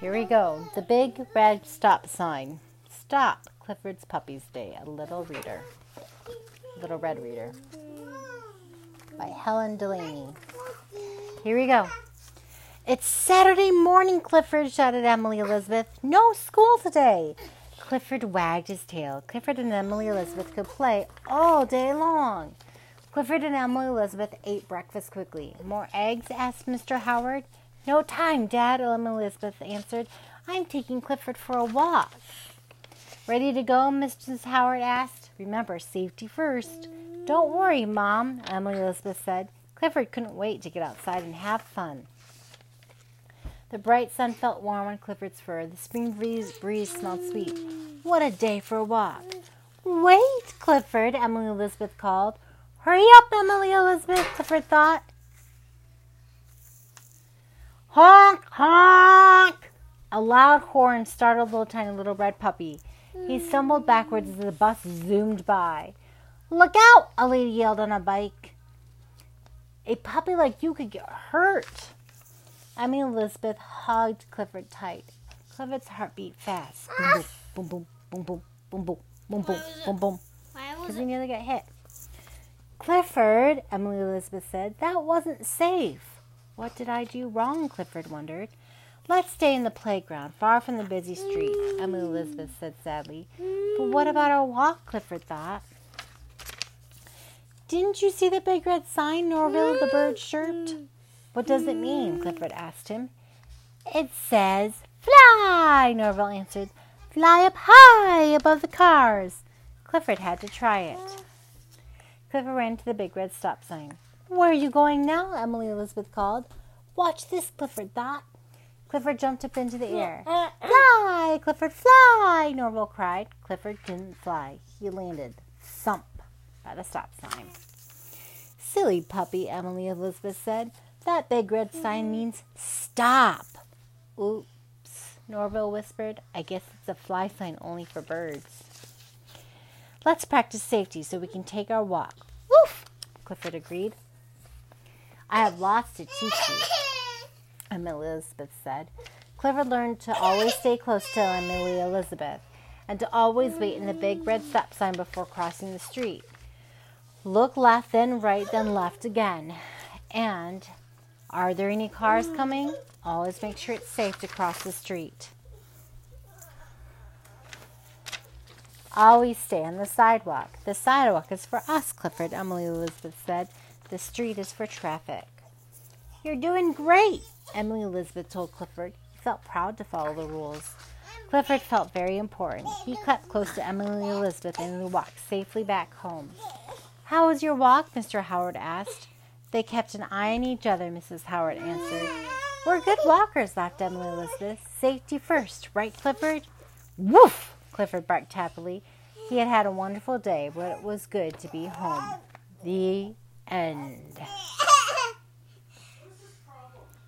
Here we go. The big red stop sign. Stop. Clifford's Puppy's Day. A little reader. Little red reader. By Helen Delaney. Here we go. It's Saturday morning, Clifford, shouted Emily Elizabeth. No school today. Clifford wagged his tail. Clifford and Emily Elizabeth could play all day long. Clifford and Emily Elizabeth ate breakfast quickly. More eggs? asked Mr. Howard. No time, Dad, Emily Elizabeth answered. I'm taking Clifford for a walk. Ready to go? Mrs. Howard asked. Remember, safety first. Don't worry, Mom, Emily Elizabeth said. Clifford couldn't wait to get outside and have fun. The bright sun felt warm on Clifford's fur. The spring breeze, breeze smelled sweet. What a day for a walk. Wait, Clifford, Emily Elizabeth called. Hurry up, Emily Elizabeth, Clifford thought. Honk, honk! A loud horn startled the tiny little red puppy. He stumbled backwards as the bus zoomed by. Look out! A lady yelled on a bike. A puppy like you could get hurt. Emily Elizabeth hugged Clifford tight. Clifford's heart beat fast. Boom, boom, boom, boom, boom, boom, boom, boom, boom, boom, boom. Because he nearly got hit. Clifford, Emily Elizabeth said, that wasn't safe. What did I do wrong? Clifford wondered. Let's stay in the playground, far from the busy street, Emily Elizabeth said sadly. But what about our walk? Clifford thought. Didn't you see the big red sign Norville the bird chirped? What does it mean? Clifford asked him. It says fly, Norville answered. Fly up high above the cars. Clifford had to try it. Clifford ran to the big red stop sign. Where are you going now? Emily Elizabeth called. Watch this, Clifford thought. Clifford jumped up into the air. Uh, uh, uh. Fly, Clifford, fly, Norville cried. Clifford didn't fly. He landed thump by the stop sign. Silly puppy, Emily Elizabeth said. That big red sign mm-hmm. means stop. Oops, Norville whispered. I guess it's a fly sign only for birds. Let's practice safety so we can take our walk. Woof, Clifford agreed. I have lots to teach you, Emily Elizabeth said. Clifford learned to always stay close to Emily Elizabeth and to always wait in the big red stop sign before crossing the street. Look left, then right, then left again. And are there any cars coming? Always make sure it's safe to cross the street. Always stay on the sidewalk. The sidewalk is for us, Clifford, Emily Elizabeth said. The street is for traffic. You're doing great, Emily Elizabeth told Clifford. He felt proud to follow the rules. Clifford felt very important. He crept close to Emily Elizabeth and they walked safely back home. How was your walk? Mr. Howard asked. They kept an eye on each other, Mrs. Howard answered. We're good walkers, laughed Emily Elizabeth. Safety first, right, Clifford? Woof! Clifford barked happily. He had had a wonderful day, but it was good to be home. The end.